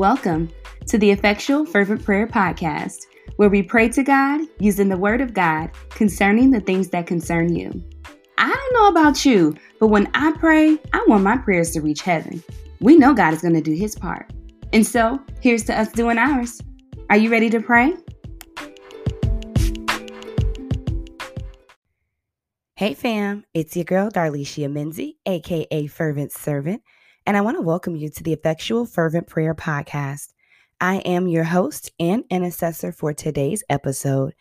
Welcome to the Effectual Fervent Prayer Podcast, where we pray to God using the Word of God concerning the things that concern you. I don't know about you, but when I pray, I want my prayers to reach heaven. We know God is going to do His part. And so, here's to us doing ours. Are you ready to pray? Hey fam, it's your girl Darlyshia Menzie, aka Fervent Servant, and I want to welcome you to the Effectual Fervent Prayer Podcast. I am your host and intercessor for today's episode,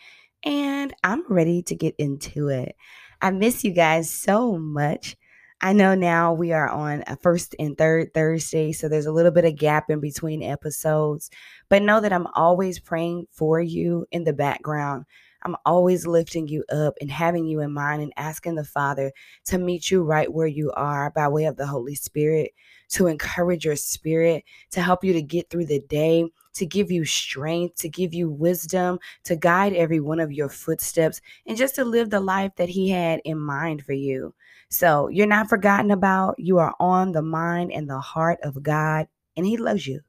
and I'm ready to get into it. I miss you guys so much. I know now we are on a first and third Thursday, so there's a little bit of gap in between episodes, but know that I'm always praying for you in the background. I'm always lifting you up and having you in mind and asking the Father to meet you right where you are by way of the Holy Spirit, to encourage your spirit, to help you to get through the day, to give you strength, to give you wisdom, to guide every one of your footsteps, and just to live the life that He had in mind for you. So you're not forgotten about. You are on the mind and the heart of God, and He loves you.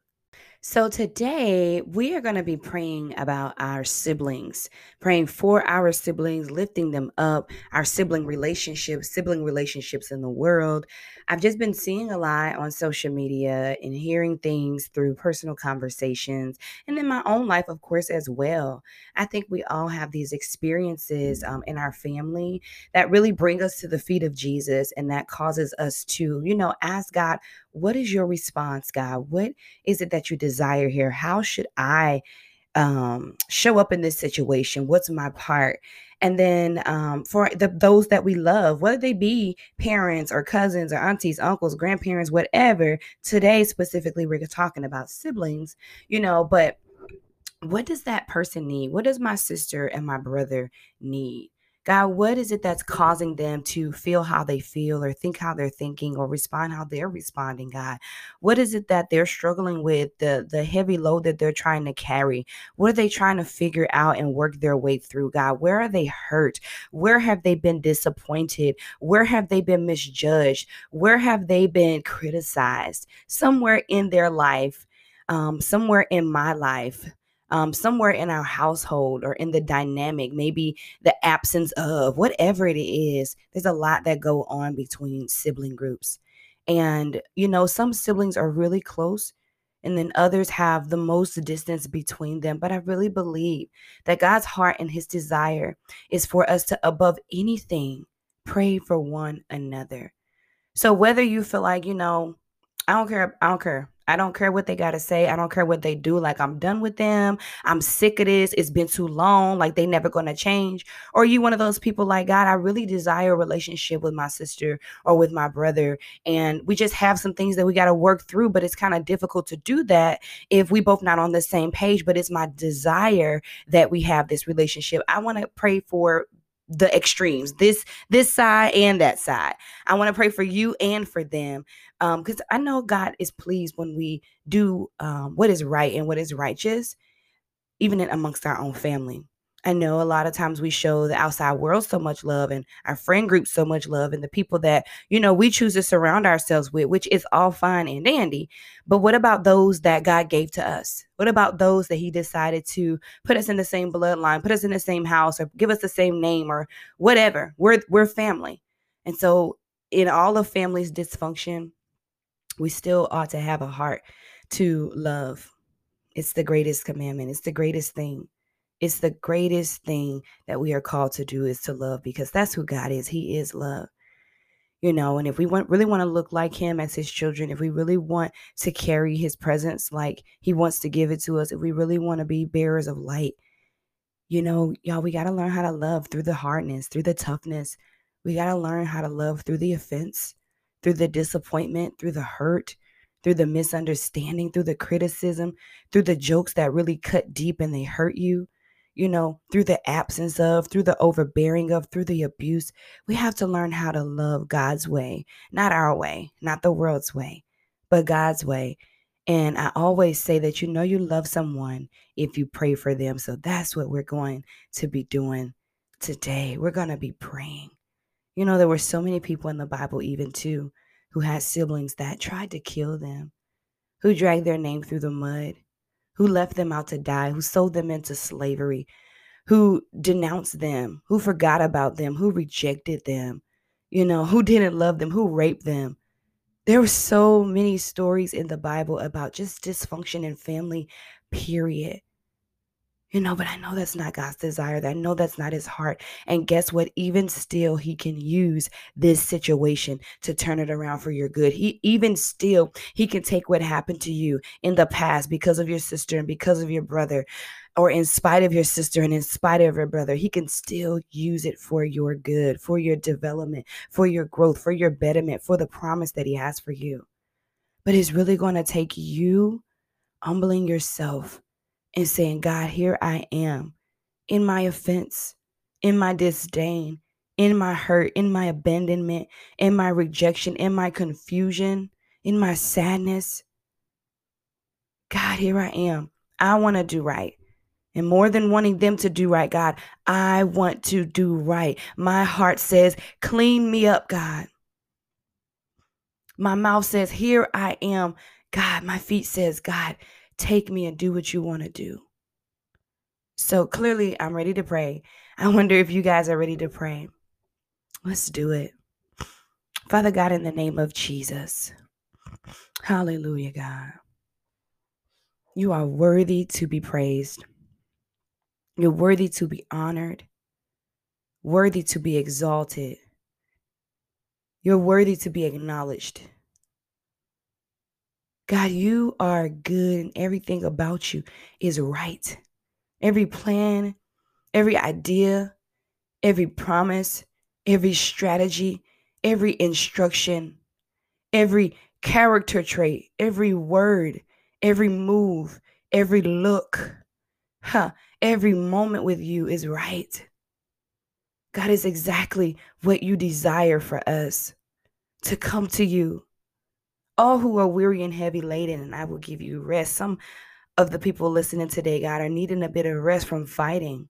So, today we are going to be praying about our siblings, praying for our siblings, lifting them up, our sibling relationships, sibling relationships in the world. I've just been seeing a lot on social media and hearing things through personal conversations and in my own life, of course, as well. I think we all have these experiences um, in our family that really bring us to the feet of Jesus and that causes us to, you know, ask God, what is your response, God? What is it that you desire here? How should I um, show up in this situation? What's my part? And then um, for the, those that we love, whether they be parents or cousins or aunties, uncles, grandparents, whatever, today specifically, we're talking about siblings, you know, but what does that person need? What does my sister and my brother need? God, what is it that's causing them to feel how they feel or think how they're thinking or respond how they're responding, God? What is it that they're struggling with, the, the heavy load that they're trying to carry? What are they trying to figure out and work their way through, God? Where are they hurt? Where have they been disappointed? Where have they been misjudged? Where have they been criticized? Somewhere in their life, um, somewhere in my life, um, somewhere in our household or in the dynamic, maybe the absence of whatever it is. There's a lot that go on between sibling groups. And, you know, some siblings are really close and then others have the most distance between them. But I really believe that God's heart and his desire is for us to, above anything, pray for one another. So whether you feel like, you know, I don't care, I don't care. I don't care what they got to say. I don't care what they do. Like, I'm done with them. I'm sick of this. It's been too long. Like, they never going to change. Or you one of those people like, God, I really desire a relationship with my sister or with my brother. And we just have some things that we got to work through, but it's kind of difficult to do that if we both not on the same page. But it's my desire that we have this relationship. I want to pray for the extremes this this side and that side. I want to pray for you and for them um because i know god is pleased when we do um what is right and what is righteous even in amongst our own family I know a lot of times we show the outside world so much love and our friend group so much love and the people that, you know, we choose to surround ourselves with, which is all fine and dandy. But what about those that God gave to us? What about those that He decided to put us in the same bloodline, put us in the same house, or give us the same name or whatever? We're we're family. And so in all of family's dysfunction, we still ought to have a heart to love. It's the greatest commandment. It's the greatest thing it's the greatest thing that we are called to do is to love because that's who God is. He is love. You know, and if we want really want to look like him as his children, if we really want to carry his presence like he wants to give it to us, if we really want to be bearers of light, you know, y'all, we got to learn how to love through the hardness, through the toughness. We got to learn how to love through the offense, through the disappointment, through the hurt, through the misunderstanding, through the criticism, through the jokes that really cut deep and they hurt you you know, through the absence of, through the overbearing of, through the abuse. We have to learn how to love God's way, not our way, not the world's way, but God's way. And I always say that you know you love someone if you pray for them. So that's what we're going to be doing today. We're going to be praying. You know, there were so many people in the Bible, even too, who had siblings that tried to kill them. who dragged their name through the mud, who left them out to die, who sold them into slavery, who denounced them, who forgot about them, who rejected them, you know, who didn't love them, who raped them. There were so many stories in the Bible about just dysfunction in family, period. You know, but I know that's not God's desire. That I know that's not his heart. And guess what? Even still, he can use this situation to turn it around for your good. He even still, he can take what happened to you in the past because of your sister and because of your brother, or in spite of your sister and in spite of your brother. He can still use it for your good, for your development, for your growth, for your betterment, for the promise that he has for you. But it's really going to take you humbling yourself and saying, God, here I am in my offense, in my disdain, in my hurt, in my abandonment, in my rejection, in my confusion, in my sadness. God, here I am. I want to do right. And more than wanting them to do right, God, I want to do right. My heart says, clean me up, God. My mouth says, here I am. God, my feet says, God, take me and do what you want to do. So clearly, I'm ready to pray. I wonder if you guys are ready to pray. Let's do it. Father God, in the name of Jesus, hallelujah, God. You are worthy to be praised. You're worthy to be honored, worthy to be exalted. You're worthy to be acknowledged. God, you are good and everything about you is right. Every plan, every idea, every promise, every strategy, every instruction, every character trait, every word, every move, every look, huh, every moment with you is right. God is exactly what you desire for us to come to you all who are weary and heavy laden, and I will give you rest. Some of the people listening today, God, are needing a bit of rest from fighting.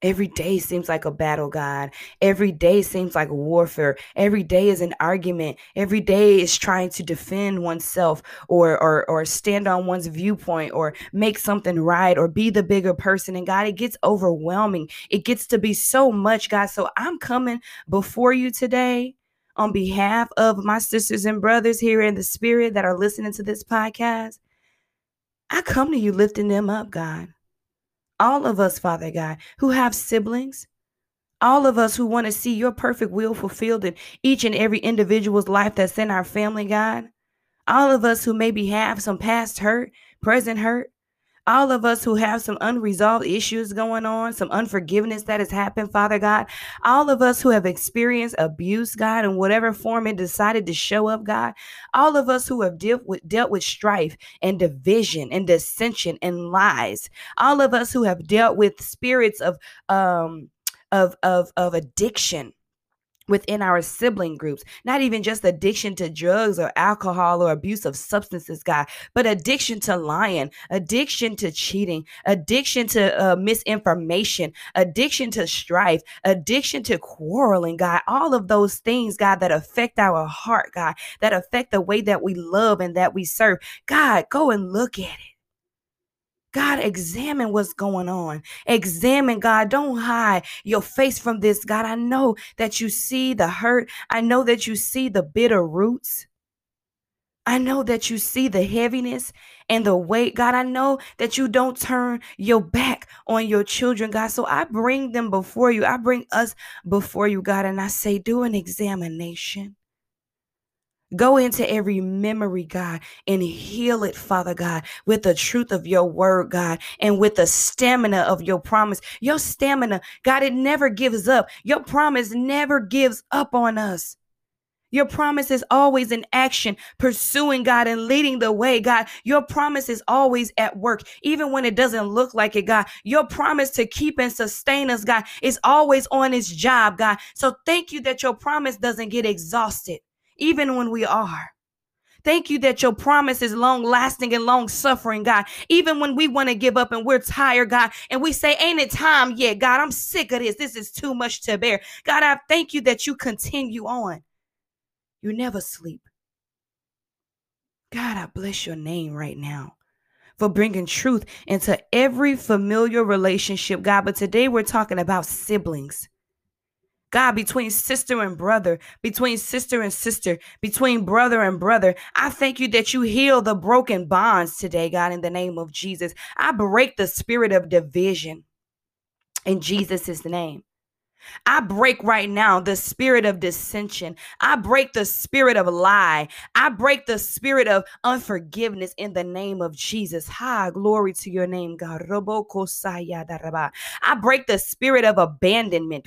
Every day seems like a battle, God. Every day seems like warfare. Every day is an argument. Every day is trying to defend oneself or or or stand on one's viewpoint or make something right or be the bigger person. And God, it gets overwhelming. It gets to be so much, God. So I'm coming before you today on behalf of my sisters and brothers here in the spirit that are listening to this podcast, I come to you lifting them up, God. All of us, Father God, who have siblings, all of us who want to see your perfect will fulfilled in each and every individual's life that's in our family, God. All of us who maybe have some past hurt, present hurt, all of us who have some unresolved issues going on, some unforgiveness that has happened, Father God, all of us who have experienced abuse, God, in whatever form it decided to show up, God, all of us who have dealt with, dealt with strife and division and dissension and lies, all of us who have dealt with spirits of um of of of addiction within our sibling groups, not even just addiction to drugs or alcohol or abuse of substances, God, but addiction to lying, addiction to cheating, addiction to uh, misinformation, addiction to strife, addiction to quarreling, God, all of those things, God, that affect our heart, God, that affect the way that we love and that we serve. God, go and look at it. God, examine what's going on. Examine, God. Don't hide your face from this, God. I know that you see the hurt. I know that you see the bitter roots. I know that you see the heaviness and the weight, God. I know that you don't turn your back on your children, God. So I bring them before you. I bring us before you, God. And I say, do an examination. Go into every memory, God, and heal it, Father God, with the truth of your word, God, and with the stamina of your promise. Your stamina, God, it never gives up. Your promise never gives up on us. Your promise is always in action, pursuing God and leading the way, God. Your promise is always at work, even when it doesn't look like it, God. Your promise to keep and sustain us, God, is always on its job, God. So thank you that your promise doesn't get exhausted even when we are. Thank you that your promise is long lasting and long suffering, God. Even when we want to give up and we're tired, God, and we say, Ain't it time yet, God? I'm sick of this. This is too much to bear. God, I thank you that you continue on. You never sleep. God, I bless your name right now for bringing truth into every familiar relationship, God. But today we're talking about siblings. God, between sister and brother, between sister and sister, between brother and brother. I thank you that you heal the broken bonds today, God, in the name of Jesus. I break the spirit of division in Jesus' name. I break right now the spirit of dissension. I break the spirit of lie. I break the spirit of unforgiveness in the name of Jesus. Ha, glory to your name, God. I break the spirit of abandonment.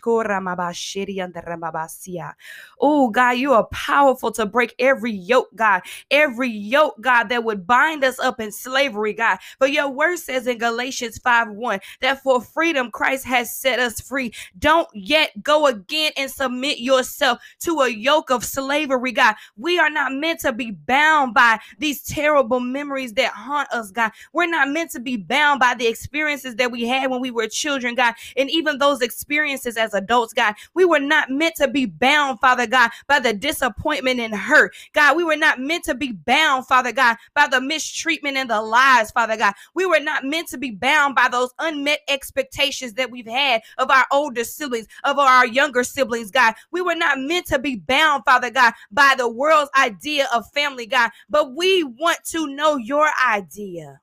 Oh, God, you are powerful to break every yoke, God. Every yoke, God, that would bind us up in slavery, God. But your word says in Galatians 5 1 that for freedom Christ has set us free. Don't yet go again and submit yourself to a yoke of slavery, God. We are not meant to be bound by these terrible memories that haunt us, God. We're not meant to be bound by the experiences that we had when we were children, God, and even those experiences as adults, God. We were not meant to be bound, Father God, by the disappointment and hurt. God, we were not meant to be bound, Father God, by the mistreatment and the lies, Father God. We were not meant to be bound by those unmet expectations that we've had of our older siblings, of our younger siblings, God. We were not meant to be bound, Father God, by the world's idea of family, God, but we want to know your idea.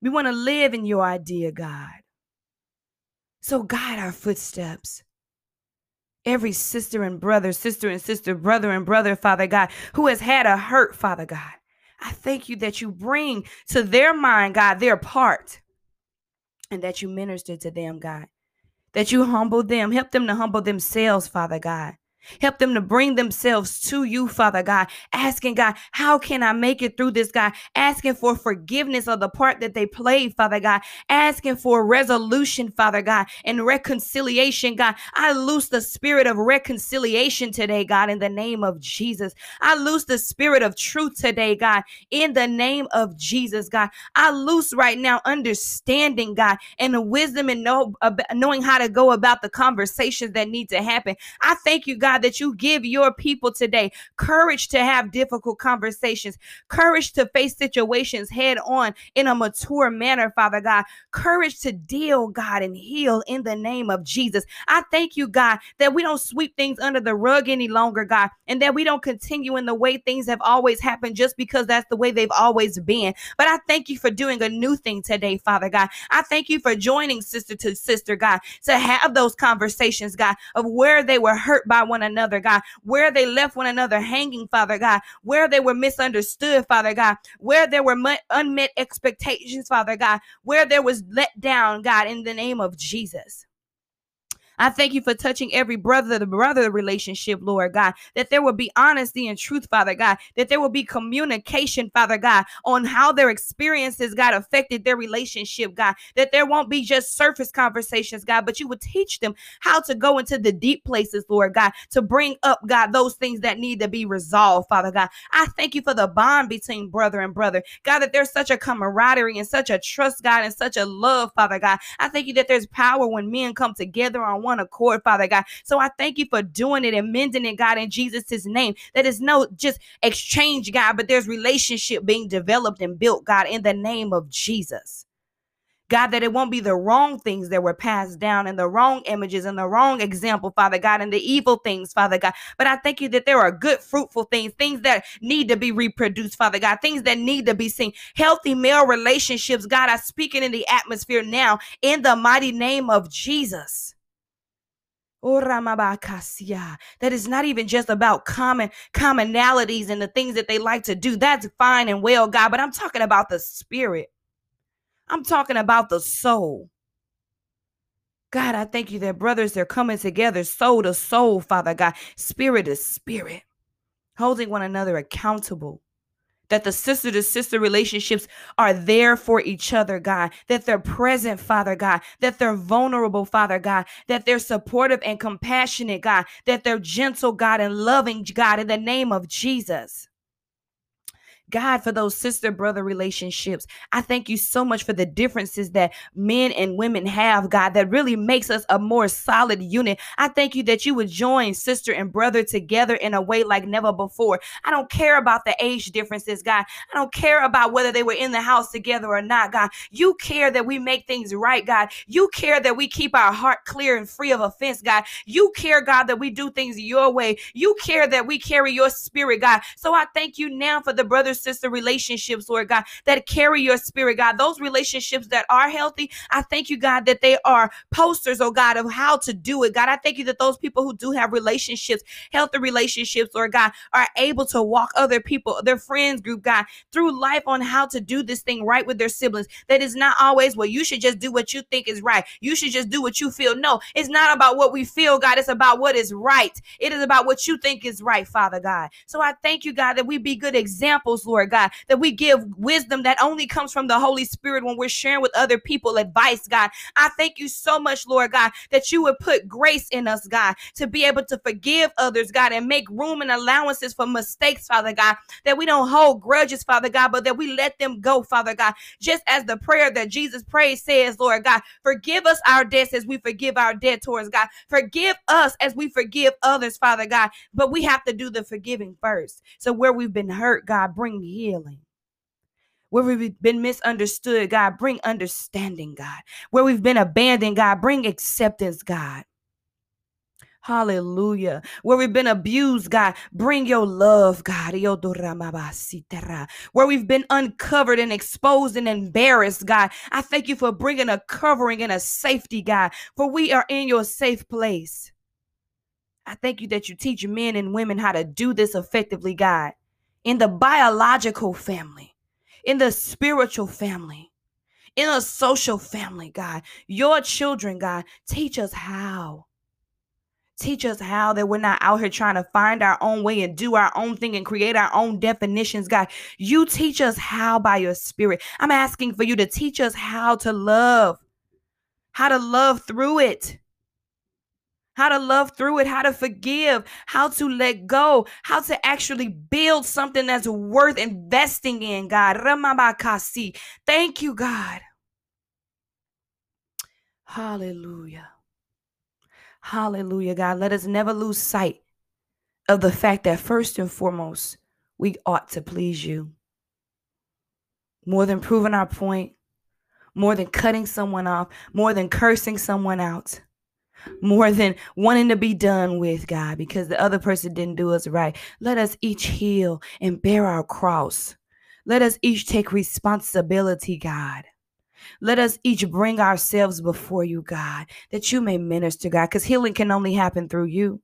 We want to live in your idea, God. So guide our footsteps. Every sister and brother, sister and sister, brother and brother, Father God, who has had a hurt, Father God. I thank you that you bring to their mind, God, their part, and that you minister to them, God that you humble them. Help them to humble themselves, Father God. Help them to bring themselves to you, Father God, asking God, how can I make it through this, God? Asking for forgiveness of the part that they played, Father God, asking for resolution, Father God, and reconciliation, God. I loose the spirit of reconciliation today, God, in the name of Jesus. I loose the spirit of truth today, God, in the name of Jesus, God. I loose right now understanding, God, and the wisdom and know, knowing how to go about the conversations that need to happen. I thank you, God God, that you give your people today courage to have difficult conversations, courage to face situations head on in a mature manner, Father God, courage to deal, God, and heal in the name of Jesus. I thank you, God, that we don't sweep things under the rug any longer, God, and that we don't continue in the way things have always happened just because that's the way they've always been. But I thank you for doing a new thing today, Father God. I thank you for joining sister to sister, God, to have those conversations, God, of where they were hurt by one another, God, where they left one another hanging, Father God, where they were misunderstood, Father God, where there were unmet expectations, Father God, where there was let down, God, in the name of Jesus. I thank you for touching every brother to brother relationship, Lord God, that there will be honesty and truth, Father God, that there will be communication, Father God, on how their experiences, God, affected their relationship, God, that there won't be just surface conversations, God, but you would teach them how to go into the deep places, Lord God, to bring up, God, those things that need to be resolved, Father God. I thank you for the bond between brother and brother, God, that there's such a camaraderie and such a trust, God, and such a love, Father God. I thank you that there's power when men come together on one accord, Father God. So I thank you for doing it and mending it, God, in Jesus' name. That is no just exchange, God, but there's relationship being developed and built, God, in the name of Jesus. God, that it won't be the wrong things that were passed down and the wrong images and the wrong example, Father God, and the evil things, Father God. But I thank you that there are good, fruitful things, things that need to be reproduced, Father God, things that need to be seen. Healthy male relationships, God, I speak it in the atmosphere now in the mighty name of Jesus. Oh, that is not even just about common commonalities and the things that they like to do. That's fine and well, God, but I'm talking about the spirit. I'm talking about the soul. God, I thank you that brothers, they're coming together, soul to soul, Father God, spirit to spirit, holding one another accountable that the sister to sister relationships are there for each other, God, that they're present, Father God, that they're vulnerable, Father God, that they're supportive and compassionate, God, that they're gentle, God, and loving, God, in the name of Jesus. God, for those sister brother relationships. I thank you so much for the differences that men and women have, God, that really makes us a more solid unit. I thank you that you would join sister and brother together in a way like never before. I don't care about the age differences, God. I don't care about whether they were in the house together or not, God. You care that we make things right, God. You care that we keep our heart clear and free of offense, God. You care, God, that we do things your way. You care that we carry your spirit, God. So I thank you now for the brother sister relationships, Lord God, that carry your spirit, God. Those relationships that are healthy, I thank you, God, that they are posters, oh God, of how to do it. God, I thank you that those people who do have relationships, healthy relationships, Lord God, are able to walk other people, their friends group, God, through life on how to do this thing right with their siblings. That is not always, well, you should just do what you think is right. You should just do what you feel. No, it's not about what we feel, God. It's about what is right. It is about what you think is right, Father God. So I thank you, God, that we be good examples, Lord God, that we give wisdom that only comes from the Holy Spirit when we're sharing with other people advice, God. I thank you so much, Lord God, that you would put grace in us, God, to be able to forgive others, God, and make room and allowances for mistakes, Father God, that we don't hold grudges, Father God, but that we let them go, Father God. Just as the prayer that Jesus prayed says, Lord God, forgive us our debts as we forgive our debtors, God. Forgive us as we forgive others, Father God. But we have to do the forgiving first. So where we've been hurt, God, bring healing. Where we've been misunderstood, God, bring understanding, God. Where we've been abandoned, God, bring acceptance, God. Hallelujah. Where we've been abused, God, bring your love, God. Where we've been uncovered and exposed and embarrassed, God, I thank you for bringing a covering and a safety, God, for we are in your safe place. I thank you that you teach men and women how to do this effectively, God, in the biological family, in the spiritual family, in a social family, God. Your children, God, teach us how. Teach us how that we're not out here trying to find our own way and do our own thing and create our own definitions, God. You teach us how by your spirit. I'm asking for you to teach us how to love, how to love through it, how to love through it, how to forgive, how to let go, how to actually build something that's worth investing in, God. Thank you, God. Hallelujah. Hallelujah, God. Let us never lose sight of the fact that first and foremost, we ought to please you. More than proving our point, more than cutting someone off, more than cursing someone out, more than wanting to be done with, God, because the other person didn't do us right. Let us each heal and bear our cross. Let us each take responsibility, God. Let us each bring ourselves before you, God, that you may minister, God, because healing can only happen through you.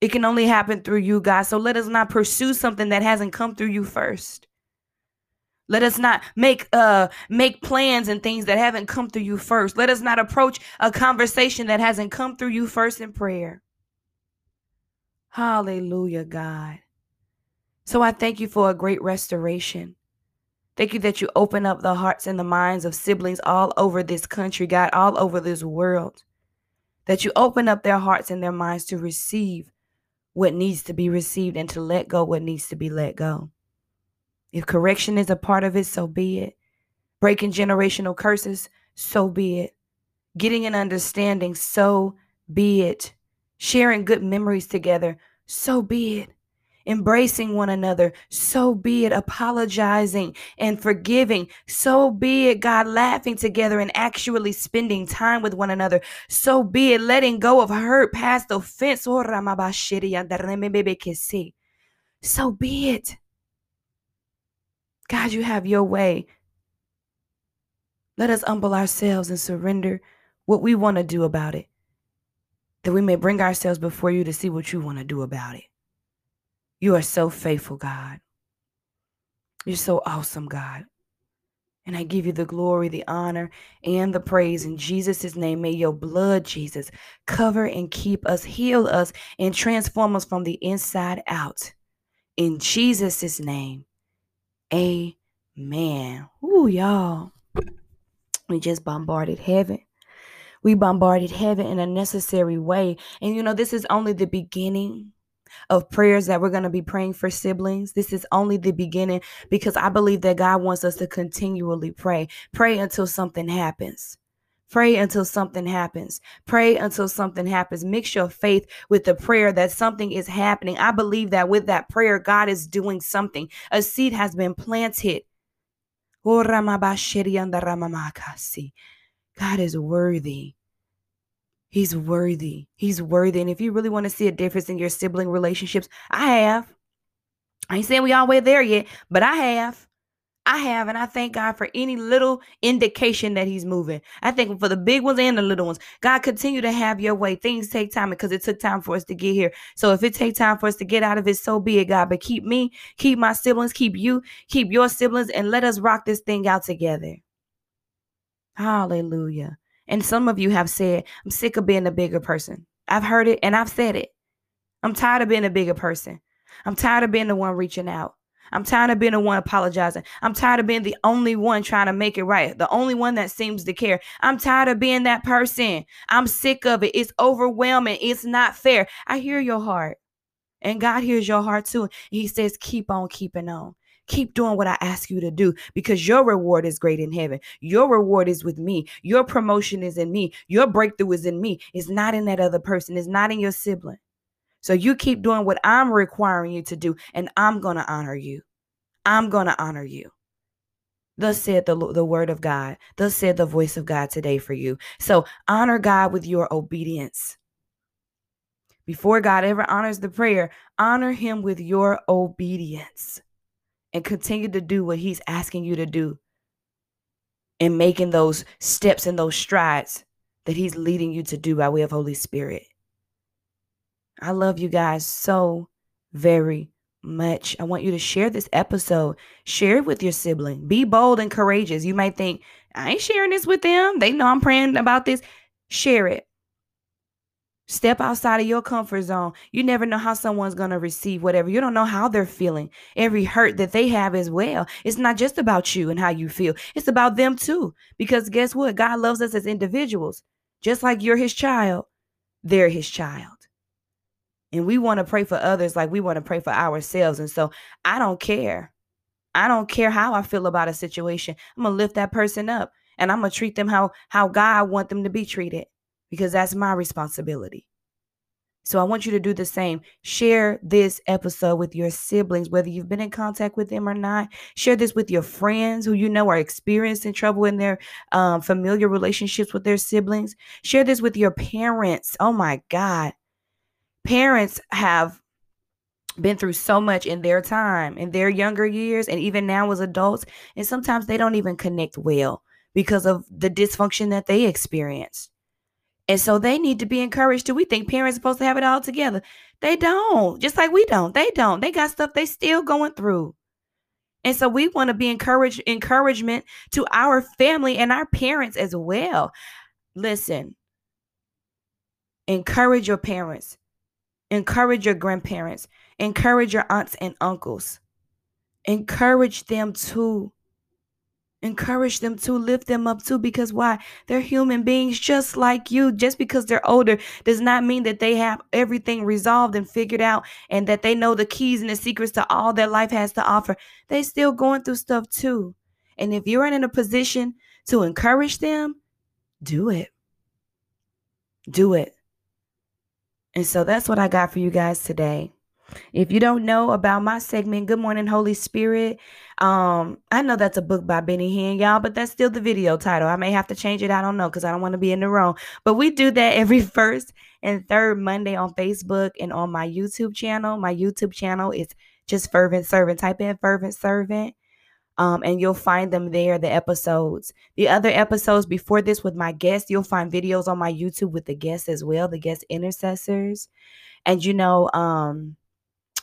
It can only happen through you, God. So let us not pursue something that hasn't come through you first. Let us not make uh make plans and things that haven't come through you first. Let us not approach a conversation that hasn't come through you first in prayer. Hallelujah, God. So I thank you for a great restoration. Thank you that you open up the hearts and the minds of siblings all over this country, God, all over this world. That you open up their hearts and their minds to receive what needs to be received and to let go what needs to be let go. If correction is a part of it, so be it. Breaking generational curses, so be it. Getting an understanding, so be it. Sharing good memories together, so be it embracing one another. So be it. Apologizing and forgiving. So be it. God laughing together and actually spending time with one another. So be it. Letting go of hurt, past offense. Oh, so be it. God, you have your way. Let us humble ourselves and surrender what we want to do about it, that we may bring ourselves before you to see what you want to do about it. You are so faithful, God. You're so awesome, God. And I give you the glory, the honor, and the praise in Jesus' name. May your blood, Jesus, cover and keep us, heal us, and transform us from the inside out. In Jesus' name, amen. Ooh, y'all. We just bombarded heaven. We bombarded heaven in a necessary way. And you know, this is only the beginning of prayers that we're going to be praying for siblings. This is only the beginning because I believe that God wants us to continually pray. Pray until something happens. Pray until something happens. Pray until something happens. Mix your faith with the prayer that something is happening. I believe that with that prayer, God is doing something. A seed has been planted. Oh, God is worthy. He's worthy. He's worthy. And if you really want to see a difference in your sibling relationships, I have. I ain't saying we all way there yet, but I have. I have, and I thank God for any little indication that He's moving. I thank Him for the big ones and the little ones, God continue to have your way. Things take time because it took time for us to get here. So if it takes time for us to get out of it, so be it, God. But keep me, keep my siblings, keep you, keep your siblings, and let us rock this thing out together. Hallelujah. And some of you have said, I'm sick of being a bigger person. I've heard it and I've said it. I'm tired of being a bigger person. I'm tired of being the one reaching out. I'm tired of being the one apologizing. I'm tired of being the only one trying to make it right, the only one that seems to care. I'm tired of being that person. I'm sick of it. It's overwhelming. It's not fair. I hear your heart. And God hears your heart too. He says, keep on keeping on. Keep doing what I ask you to do because your reward is great in heaven. Your reward is with me. Your promotion is in me. Your breakthrough is in me. It's not in that other person, it's not in your sibling. So you keep doing what I'm requiring you to do, and I'm going to honor you. I'm going to honor you. Thus said the, the word of God. Thus said the voice of God today for you. So honor God with your obedience. Before God ever honors the prayer, honor him with your obedience and continue to do what he's asking you to do and making those steps and those strides that he's leading you to do by way of Holy Spirit. I love you guys so very much. I want you to share this episode. Share it with your sibling. Be bold and courageous. You might think, I ain't sharing this with them. They know I'm praying about this. Share it. Step outside of your comfort zone. You never know how someone's going to receive whatever. You don't know how they're feeling. Every hurt that they have as well. It's not just about you and how you feel, it's about them too. Because guess what? God loves us as individuals. Just like you're his child, they're his child. And we want to pray for others like we want to pray for ourselves. And so I don't care. I don't care how I feel about a situation. I'm to lift that person up and I'm to treat them how how God want them to be treated because that's my responsibility. So I want you to do the same. Share this episode with your siblings, whether you've been in contact with them or not. Share this with your friends who you know are experiencing trouble in their um, familiar relationships with their siblings. Share this with your parents. Oh my God. Parents have been through so much in their time, in their younger years, and even now as adults. And sometimes they don't even connect well because of the dysfunction that they experienced. And so they need to be encouraged too. We think parents are supposed to have it all together. They don't, just like we don't. They don't. They got stuff they still going through. And so we want to be encouraged, encouragement to our family and our parents as well. Listen, encourage your parents, encourage your grandparents, encourage your aunts and uncles, encourage them too. Encourage them to lift them up too, because why? They're human beings just like you. Just because they're older does not mean that they have everything resolved and figured out and that they know the keys and the secrets to all that life has to offer. They're still going through stuff too. And if you're in a position to encourage them, do it. Do it. And so that's what I got for you guys today. If you don't know about my segment, Good Morning Holy Spirit, um, I know that's a book by Benny Hinn, y'all, but that's still the video title. I may have to change it. I don't know because I don't want to be in the wrong. But we do that every first and third Monday on Facebook and on my YouTube channel. My YouTube channel is just Fervent Servant. Type in Fervent Servant. Um, and you'll find them there, the episodes. The other episodes before this with my guests, you'll find videos on my YouTube with the guests as well, the guest intercessors. And you know, um,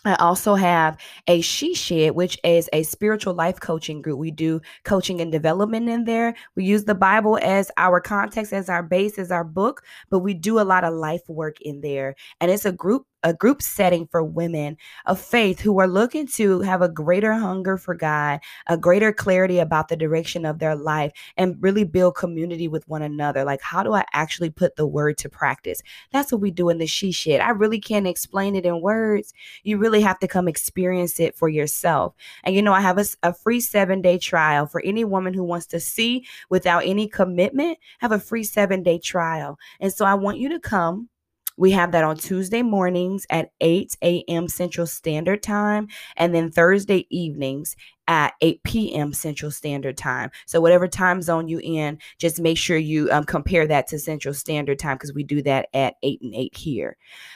I also have a She Shed, which is a spiritual life coaching group. We do coaching and development in there. We use the Bible as our context, as our base, as our book, but we do a lot of life work in there. And it's a group a group setting for women of faith who are looking to have a greater hunger for God, a greater clarity about the direction of their life, and really build community with one another. Like, how do I actually put the word to practice? That's what we do in the She Shed. I really can't explain it in words. You really have to come experience it for yourself. And you know, I have a, a free seven day trial for any woman who wants to see without any commitment. Have a free seven day trial. And so I want you to come we have that on Tuesday mornings at 8 a.m. Central Standard Time, and then Thursday evenings at 8 p.m. Central Standard Time. So, whatever time zone you're in, just make sure you um, compare that to Central Standard Time because we do that at 8 and 8 here.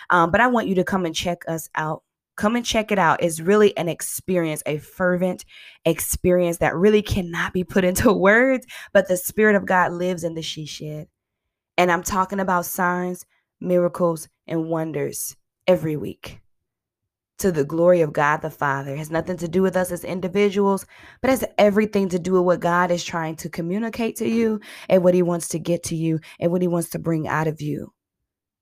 Um, but I want you to come and check us out. Come and check it out. It's really an experience, a fervent experience that really cannot be put into words, but the Spirit of God lives in the she shed. And I'm talking about signs, miracles, and wonders every week to the glory of God the Father. It has nothing to do with us as individuals, but has everything to do with what God is trying to communicate to you and what He wants to get to you and what He wants to bring out of you.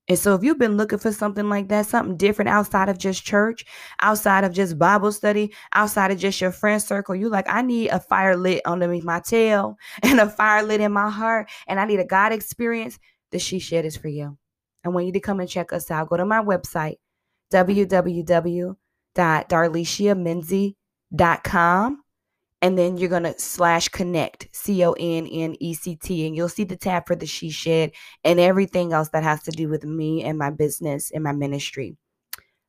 And so, if you've been looking for something like that, something different outside of just church, outside of just Bible study, outside of just your friend circle, you like, I need a fire lit underneath my tail and a fire lit in my heart, and I need a God experience, the She Shed is for you. I want you to come and check us out. Go to my website, www.darlyshiamenzie.com. And then you're going to slash connect, C O N N E C T, and you'll see the tab for the She Shed and everything else that has to do with me and my business and my ministry.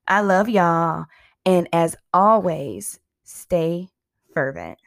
I love y'all. And as always, stay fervent.